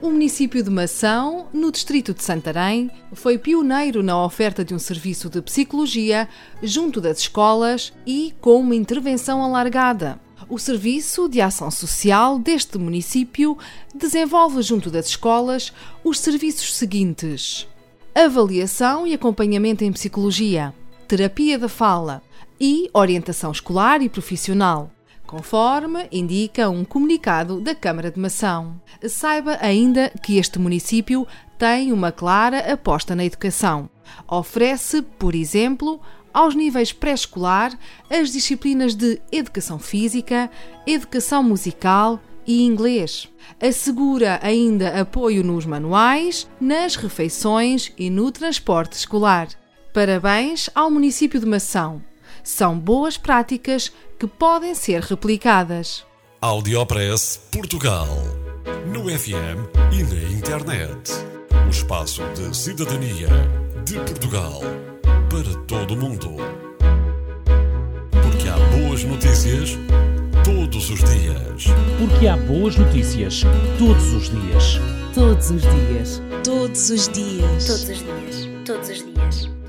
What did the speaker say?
O município de Mação, no distrito de Santarém, foi pioneiro na oferta de um serviço de psicologia junto das escolas e com uma intervenção alargada. O Serviço de Ação Social deste município desenvolve junto das escolas os serviços seguintes: avaliação e acompanhamento em psicologia, terapia da fala e orientação escolar e profissional conforme indica um comunicado da Câmara de Mação. Saiba ainda que este município tem uma clara aposta na educação. Oferece, por exemplo, aos níveis pré-escolar as disciplinas de educação física, educação musical e inglês. Assegura ainda apoio nos manuais, nas refeições e no transporte escolar. Parabéns ao município de Mação são boas práticas que podem ser replicadas. Audiopress Portugal. No FM e na internet. O espaço de cidadania de Portugal para todo o mundo. Porque há boas notícias todos os dias. Porque há boas notícias todos os dias. Todos os dias. Todos os dias. Todos os dias. Todos os dias.